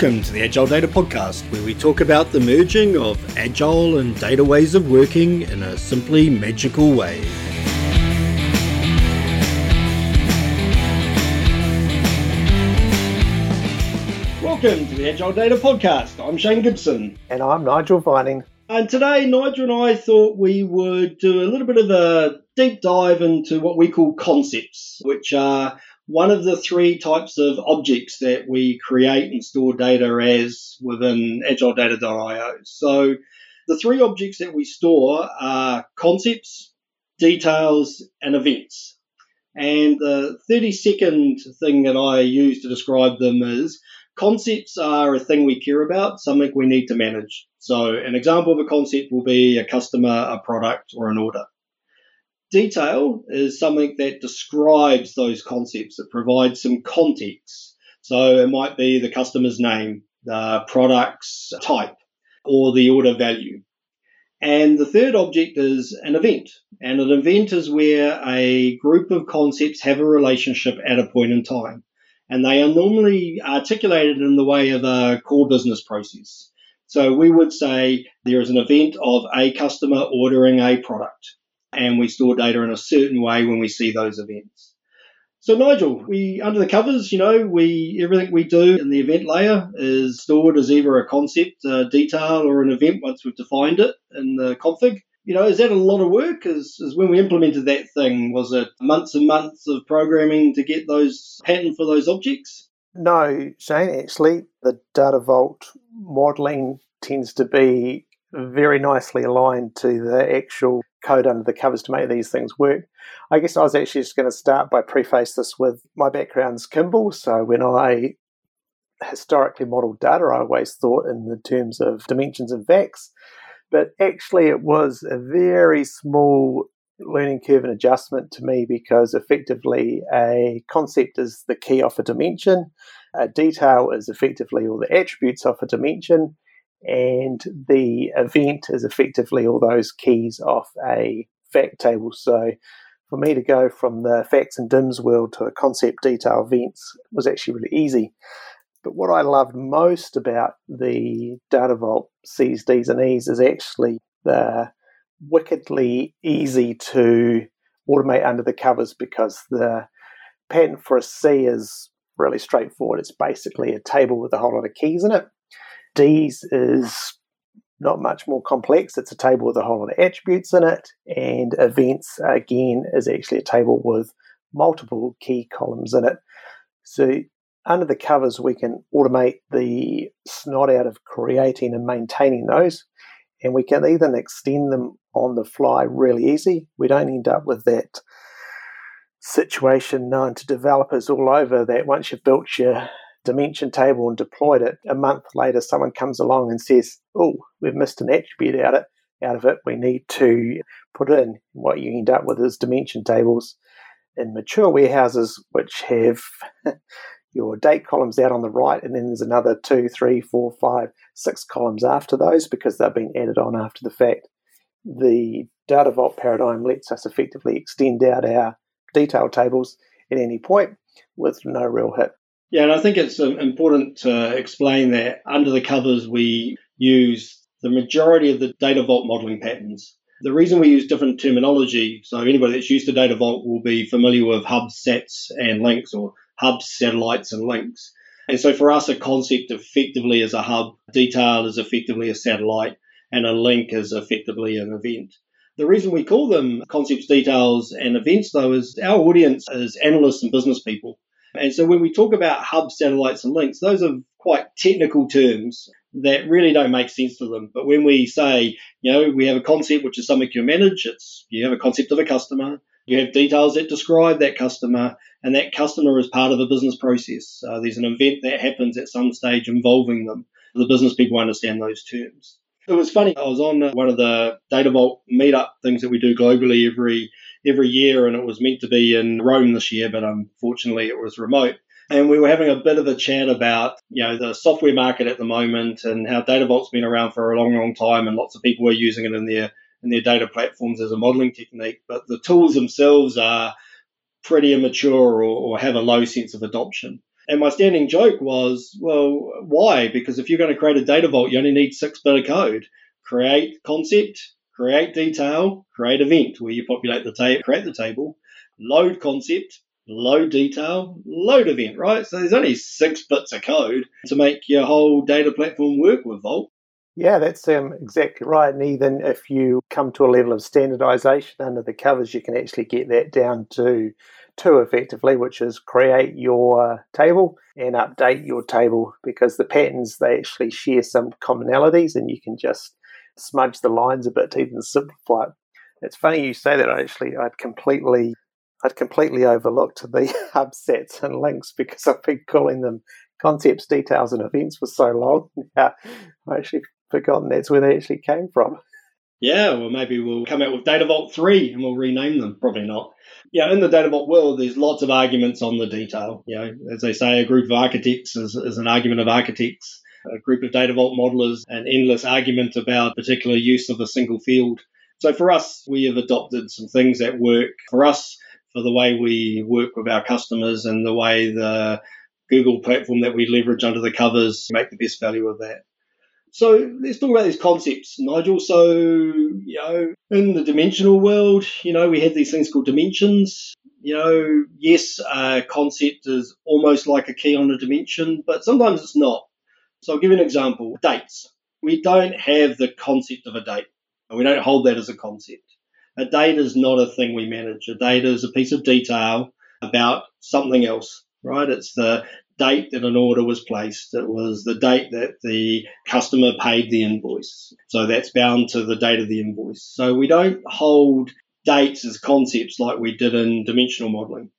Welcome to the Agile Data Podcast, where we talk about the merging of agile and data ways of working in a simply magical way. Welcome to the Agile Data Podcast. I'm Shane Gibson. And I'm Nigel Vining. And today, Nigel and I thought we would do a little bit of a deep dive into what we call concepts, which are one of the three types of objects that we create and store data as within agiledata.io. So the three objects that we store are concepts, details, and events. And the 30 second thing that I use to describe them is concepts are a thing we care about, something we need to manage. So an example of a concept will be a customer, a product, or an order. Detail is something that describes those concepts, it provides some context. So it might be the customer's name, the product's type, or the order value. And the third object is an event. And an event is where a group of concepts have a relationship at a point in time. And they are normally articulated in the way of a core business process. So we would say there is an event of a customer ordering a product and we store data in a certain way when we see those events. So Nigel, we under the covers, you know, we everything we do in the event layer is stored as either a concept, a detail, or an event once we've defined it in the config. You know, is that a lot of work? Is, is when we implemented that thing, was it months and months of programming to get those pattern for those objects? No, Shane, actually, the Data Vault modeling tends to be very nicely aligned to the actual code under the covers to make these things work. I guess I was actually just going to start by preface this with my background's Kimball. So when I historically modeled data, I always thought in the terms of dimensions and facts. But actually, it was a very small learning curve and adjustment to me because effectively a concept is the key of a dimension, a detail is effectively all the attributes of a dimension, and the event is effectively all those keys off a fact table. So for me to go from the facts and dims world to a concept detail events was actually really easy. But what I loved most about the Data Vault C's, D's, and E's is actually the wickedly easy to automate under the covers because the pattern for a C is really straightforward. It's basically a table with a whole lot of keys in it. D's is not much more complex. It's a table with a whole lot of attributes in it, and events again is actually a table with multiple key columns in it. So under the covers, we can automate the snot out of creating and maintaining those, and we can even extend them on the fly really easy. We don't end up with that situation known to developers all over that once you've built your dimension table and deployed it, a month later someone comes along and says, "Oh, we've missed an attribute out it out of it. We need to put in." What you end up with is dimension tables in mature warehouses which have your date columns out on the right, and then there's another two, three, four, five, six columns after those because they've been added on after the fact. The Data Vault paradigm lets us effectively extend out our detail tables at any point with no real hit. Yeah, and I think it's uh, important to explain that under the covers we use the majority of the Data Vault modeling patterns. The reason we use different terminology, so anybody that's used to Data Vault will be familiar with hubs, sats, and links, or hubs, satellites, and links. And so for us, a concept effectively is a hub, detail is effectively a satellite, and a link is effectively an event. The reason we call them concepts, details, and events, though, is our audience is analysts and business people. And so when we talk about hubs, satellites, and links, those are quite technical terms that really don't make sense to them. But when we say, you know, we have a concept which is something you manage, it's you have a concept of a customer, you have details that describe that customer, and that customer is part of a business process. Uh, there's an event that happens at some stage involving them. The business people understand those terms. It was funny. I was on uh, one of the Data Vault meetup things that we do globally every every year, and it was meant to be in Rome this year, but unfortunately it was remote. And we were having a bit of a chat about, you know, the software market at the moment and how Data Vault's been around for a long, long time, and lots of people are using it in their in their data platforms as a modeling technique. But the tools themselves are pretty immature or, or have a low sense of adoption. And my standing joke was, well, why? Because if you're going to create a data vault, you only need six bit of code. Create concept, create detail, create event, where you populate the table, create the table, load concept, load detail, load event, right? So there's only six bits of code to make your whole data platform work with Vault. Yeah, that's um, exactly right. And even if you come to a level of standardization under the covers, you can actually get that down to two effectively, which is create your table and update your table because the patterns they actually share some commonalities and you can just smudge the lines a bit to even simplify it. It's funny you say that. I actually I'd completely I'd completely overlooked the hub sats and links because I've been calling them concepts, details, and events for so long. Yeah, I actually forgotten that's where they actually came from. Yeah, well, maybe we'll come out with Data Vault 3 and we'll rename them. Probably not. Yeah, in the Data Vault world, there's lots of arguments on the detail. You know, as they say, a group of architects is, is an argument of architects. A group of Data Vault modelers, an endless argument about particular use of a single field. So for us, we have adopted some things that work for us for the way we work with our customers and the way the Google platform that we leverage under the covers make the best value of that. So let's talk about these concepts, Nigel. So, you know, in the dimensional world, you know, we have these things called dimensions. You know, yes, a concept is almost like a key on a dimension, but sometimes it's not. So I'll give you an example. Dates. We don't have the concept of a date, and we don't hold that as a concept. A date is not a thing we manage. A date is a piece of detail about something else, right? It's the date that an order was placed. It was the date that the customer paid the invoice. So that's bound to the date of the invoice. So we don't hold dates as concepts like we did in dimensional modeling.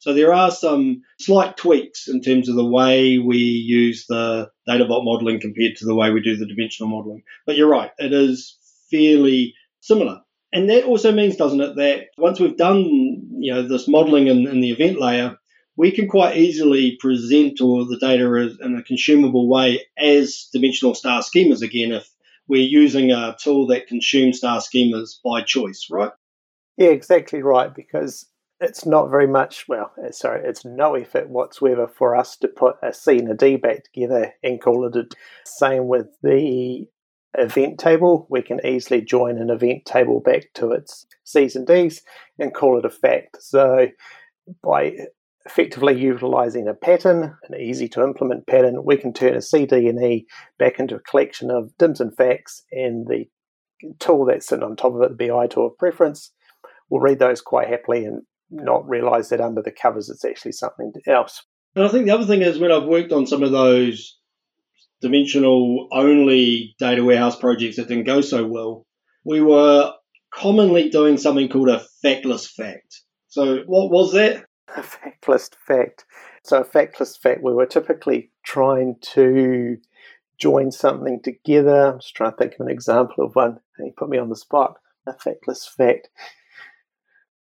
So there are some slight tweaks in terms of the way we use the data vault modeling compared to the way we do the dimensional modeling. But you're right, it is fairly similar. And that also means, doesn't it, that once we've done you know this modeling in, in the event layer, we can quite easily present all the data in a consumable way as dimensional star schemas again if we're using a tool that consumes star schemas by choice, right? Yeah, exactly right. Because it's not very much, well, uh, sorry, it's no effort whatsoever for us to put a C and a D back together and call it a. Same with the event table. We can easily join an event table back to its C's and D's and call it a fact. So by effectively utilizing a pattern, an easy to implement pattern, we can turn a CD and E back into a collection of DIMs and facts, and the tool that's sitting on top of it, the BI tool of preference, will read those quite happily and not realize that under the covers it's actually something else. And I think the other thing is when I've worked on some of those dimensional only data warehouse projects that didn't go so well, we were commonly doing something called a factless fact. So, what was that? a factless fact. So, a factless fact, we were typically trying to join something together. I'm just trying to think of an example of one, and you put me on the spot. A factless fact.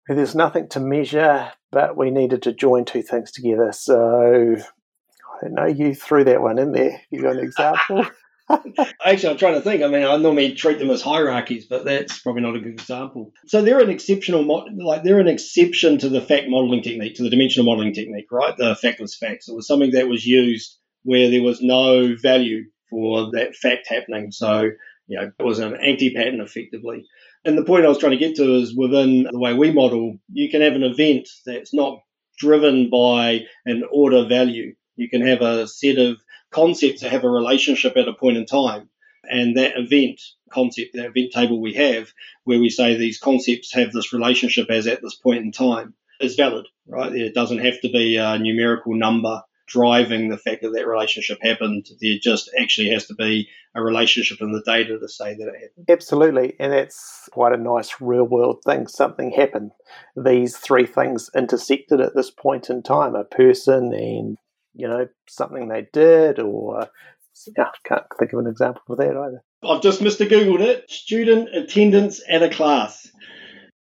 There's nothing to measure, but we needed to join two things together. So, I don't know, you threw that one in there. You got an example? Actually, I'm trying to think. I mean, I normally treat them as hierarchies, but that's probably not a good example. So they're an exceptional, like they're an exception to the fact modeling technique, to the dimensional modeling technique, right? The factless facts. It was something that was used where there was no value for that fact happening. So, you know, it was an anti-pattern effectively. And the point I was trying to get to is within the way we model, you can have an event that's not driven by an order value. You can have a set of concepts that have a relationship at a point in time. And that event concept, that event table we have, where we say these concepts have this relationship as at this point in time, is valid, right? It doesn't have to be a numerical number driving the fact that that relationship happened. There just actually has to be a relationship in the data to say that it happened. Absolutely. And that's quite a nice real world thing. Something happened. These three things intersected at this point in time a person and you know, something they did, or uh, yeah, I can't think of an example of that either. I've just Mr. Googled it. Student attendance at a class.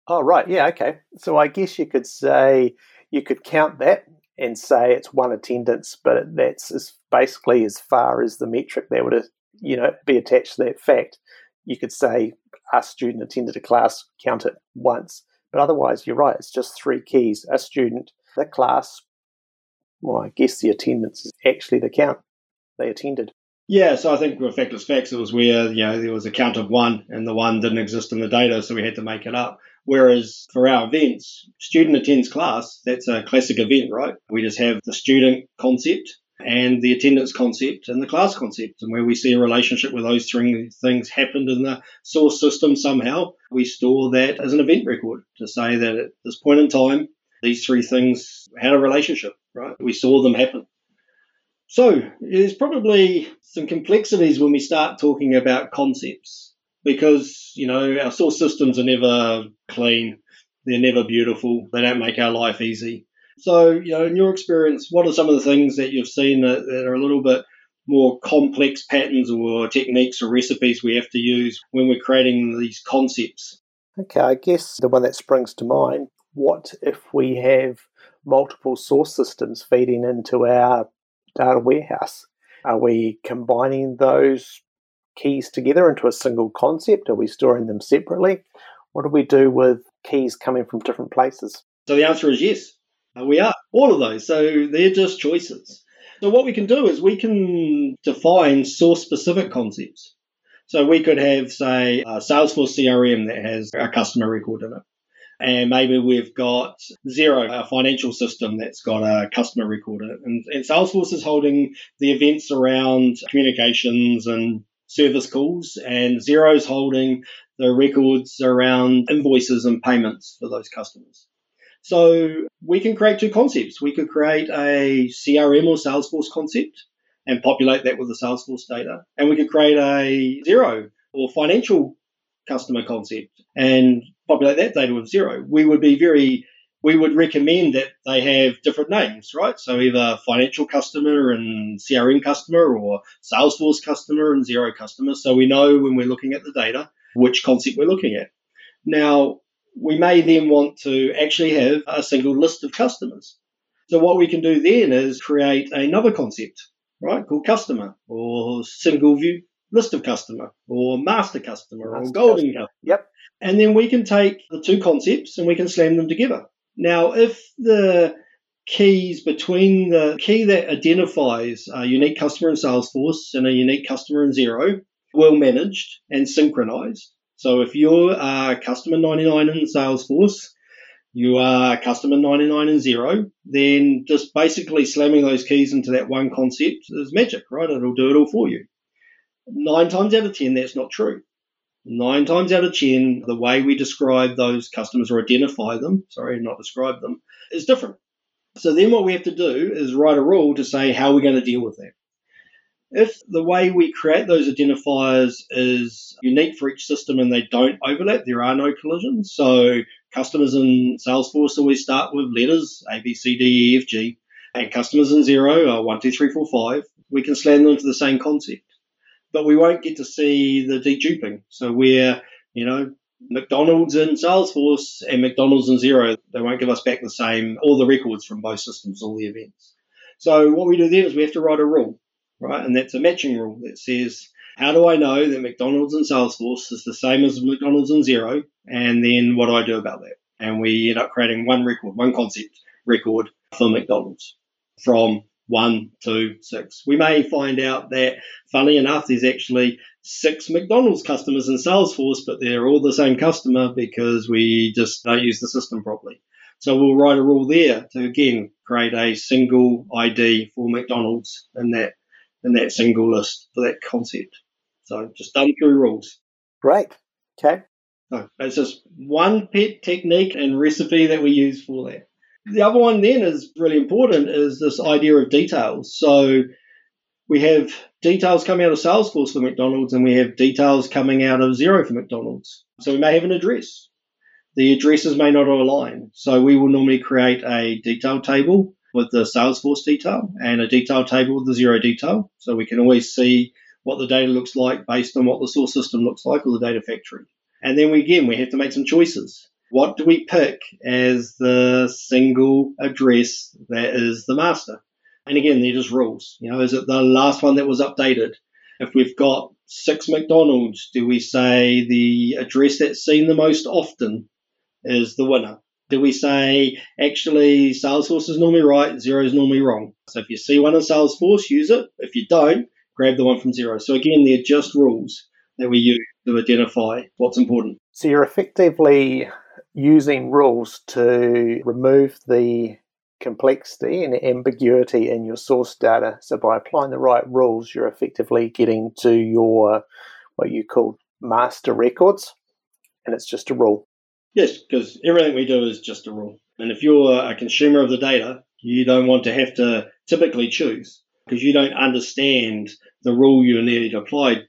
Oh, right. Yeah, okay. So I guess you could say you could count that and say it's one attendance, but that's as basically as far as the metric that would, you know, be attached to that fact. You could say a student attended a class, count it once. But otherwise, you're right. It's just three keys: a student, the class, well, I guess the attendance is actually the count they attended. Yeah, so I think with Factless Facts, it was where you know there was a count of one, and the one didn't exist in the data, so we had to make it up. Whereas for our events, student attends class. That's a classic event, right? We just have the student concept and the attendance concept and the class concept, and where we see a relationship where those three things happened in the source system somehow, we store that as an event record to say that at this point in time, these three things had a relationship, right? We saw them happen. So there's probably some complexities when we start talking about concepts because, you know, our source systems are never clean. They're never beautiful. They don't make our life easy. So, you know, in your experience, what are some of the things that you've seen that, that are a little bit more complex patterns or techniques or recipes we have to use when we're creating these concepts? Okay, I guess the one that springs to mind what if we have multiple source systems feeding into our data warehouse? Are we combining those keys together into a single concept? Are we storing them separately? What do we do with keys coming from different places? So the answer is yes. Uh, we are. All of those. So they're just choices. So what we can do is we can define source specific concepts. So we could have, say, a Salesforce CRM that has a customer record in it and maybe we've got Xero, a financial system that's got a customer record in it. And, and Salesforce is holding the events around communications and service calls, and Xero's holding the records around invoices and payments for those customers. So we can create two concepts. We could create a CRM or Salesforce concept and populate that with the Salesforce data. And we could create a Xero or financial customer concept and populate that data with Xero. We would be very, we would recommend that they have different names, right? So either financial customer and CRM customer or Salesforce customer and Xero customer. So we know when we're looking at the data which concept we're looking at. Now, we may then want to actually have a single list of customers. So what we can do then is create another concept, right, called customer or single view list of customer or master customer master or golden customer. customer. Yep. And then we can take the two concepts and we can slam them together. Now, if the keys between the key that identifies a unique customer in Salesforce and a unique customer in Xero well managed and synchronized. So if you're a customer 99 in Salesforce, you are customer 99 in Xero, then just basically slamming those keys into that one concept is magic, right? It'll do it all for you. Nine times out of 10, that's not true. Nine times out of 10, the way we describe those customers or identify them, sorry, not describe them, is different. So then what we have to do is write a rule to say how we're going to deal with that. If the way we create those identifiers is unique for each system and they don't overlap, there are no collisions. So customers in Salesforce always start with letters A, B, C, D, E, F, G, and customers in Xero are 1, 2, 3, 4, 5. We can slam them into the same concept but we won't get to see the deduping. So we're, you know, McDonald's in Salesforce and McDonald's in Xero, they won't give us back the same, all the records from both systems, all the events. So what we do then is we have to write a rule, right? And that's a matching rule that says, how do I know that McDonald's in Salesforce is the same as McDonald's in Xero? And then what do I do about that? And we end up creating one record, one concept record for McDonald's from one, two, six. We may find out that, funny enough, there's actually six McDonald's customers in Salesforce, but they're all the same customer because we just don't use the system properly. So we'll write a rule there to again create a single ID for McDonald's in that in that single list for that concept. So just done through rules. Great. Okay. So it's just one pet technique and recipe that we use for that. The other one then is really important is this idea of details. So we have details coming out of Salesforce for McDonald's and we have details coming out of Xero for McDonald's. So we may have an address. The addresses may not align. So we will normally create a detail table with the Salesforce detail and a detail table with the Xero detail. So we can always see what the data looks like based on what the source system looks like or the data factory. And then we, again, we have to make some choices what do we pick as the single address that is the master? And again, they're just rules. You know, is it the last one that was updated? If we've got six McDonald's, do we say the address that's seen the most often is the winner? Do we say, actually, Salesforce is normally right, Xero is normally wrong? So if you see one in Salesforce, use it. If you don't, grab the one from Xero. So again, they're just rules that we use to identify what's important. So you're effectively using rules to remove the complexity and ambiguity in your source data. So by applying the right rules, you're effectively getting to your what you call master records, and it's just a rule. Yes, because everything we do is just a rule. And if you're a consumer of the data, you don't want to have to typically choose because you don't understand the rule you need apply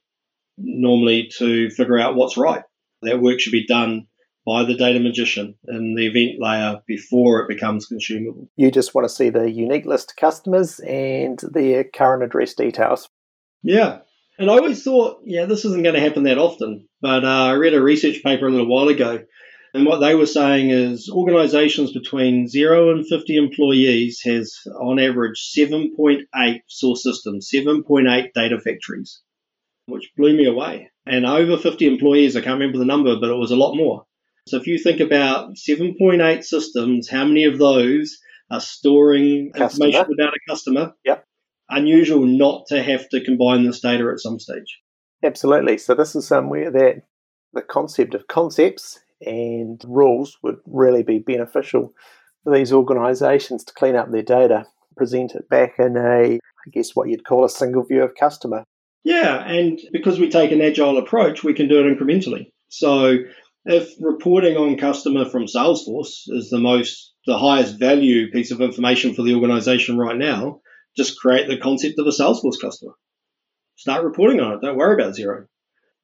normally to figure out what's right. That work should be done by the data magician in the event layer before it becomes consumable. You just want to see the unique list of customers and their current address details. Yeah. And I always thought, yeah, this isn't going to happen that often. But uh, I read a research paper a little while ago, and what they were saying is organizations between 0 and 50 employees has, on average, 7.8 source systems, 7.8 data factories, which blew me away. And over 50 employees, I can't remember the number, but it was a lot more. So if you think about 7.8 systems, how many of those are storing customer. information about a customer? Yep. Unusual not to have to combine this data at some stage. Absolutely. So this is somewhere that the concept of concepts and rules would really be beneficial for these organizations to clean up their data, present it back in a, I guess, what you'd call a single view of customer. Yeah, and because we take an agile approach, we can do it incrementally. So if reporting on customer from Salesforce is the most the highest value piece of information for the organization right now, just create the concept of a Salesforce customer. Start reporting on it. Don't worry about Xero.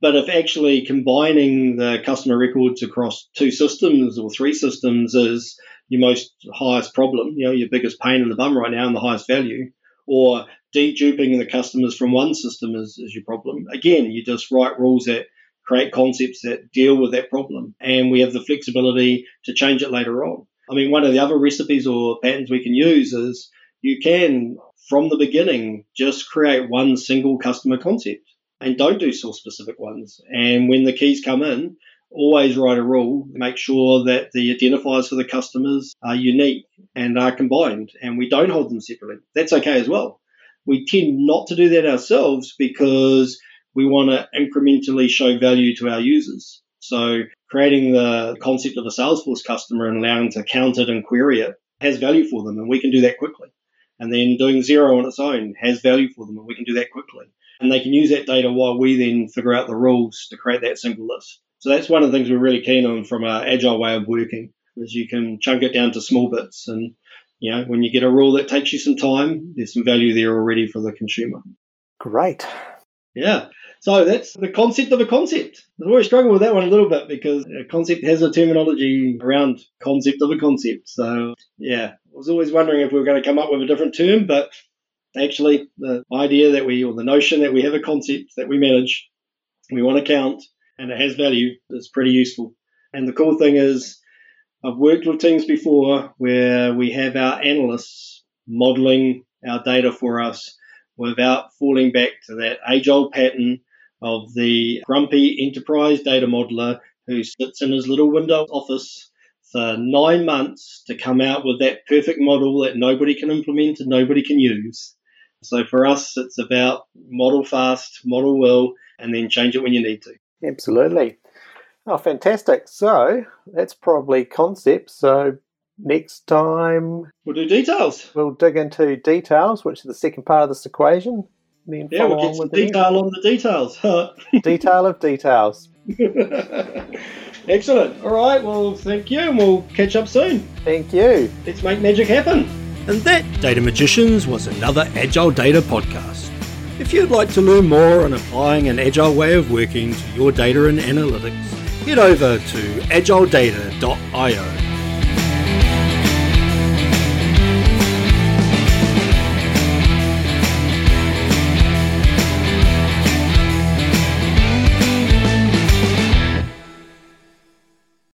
But if actually combining the customer records across two systems or three systems is your most highest problem, you know, your biggest pain in the bum right now and the highest value, or deduping the customers from one system is, is your problem, again, you just write rules that create concepts that deal with that problem. And we have the flexibility to change it later on. I mean, one of the other recipes or patterns we can use is you can, from the beginning, just create one single customer concept and don't do source specific ones. And when the keys come in, always write a rule, make sure that the identifiers for the customers are unique and are combined, and we don't hold them separately. That's okay as well. We tend not to do that ourselves because we want to incrementally show value to our users. So creating the concept of a Salesforce customer and allowing to count it and query it has value for them, and we can do that quickly. And then doing Xero on its own has value for them, and we can do that quickly. And they can use that data while we then figure out the rules to create that single list. So that's one of the things we're really keen on from our agile way of working, is you can chunk it down to small bits. And you know, when you get a rule that takes you some time, there's some value there already for the consumer. Great. Yeah. So that's the concept of a concept. I've always struggled with that one a little bit because a concept has a terminology around concept of a concept. So yeah, I was always wondering if we were going to come up with a different term, but actually the idea that we or the notion that we have a concept that we manage, we want to count, and it has value is pretty useful. And the cool thing is I've worked with teams before where we have our analysts modeling our data for us without falling back to that age old pattern of the grumpy enterprise data modeler who sits in his little window office for nine months to come out with that perfect model that nobody can implement and nobody can use. So for us, it's about model fast, model well, and then change it when you need to. Absolutely. Oh, fantastic. So that's probably concept. So next time we'll do details. We'll dig into details, which is the second part of this equation. Then yeah, we'll get some detail on the details. detail of details. Excellent. All right. Well, thank you, and we'll catch up soon. Thank you. Let's make magic happen. And that, Data Magicians, was another Agile Data podcast. If you'd like to learn more on applying an agile way of working to your data and analytics, head over to agiledata.io.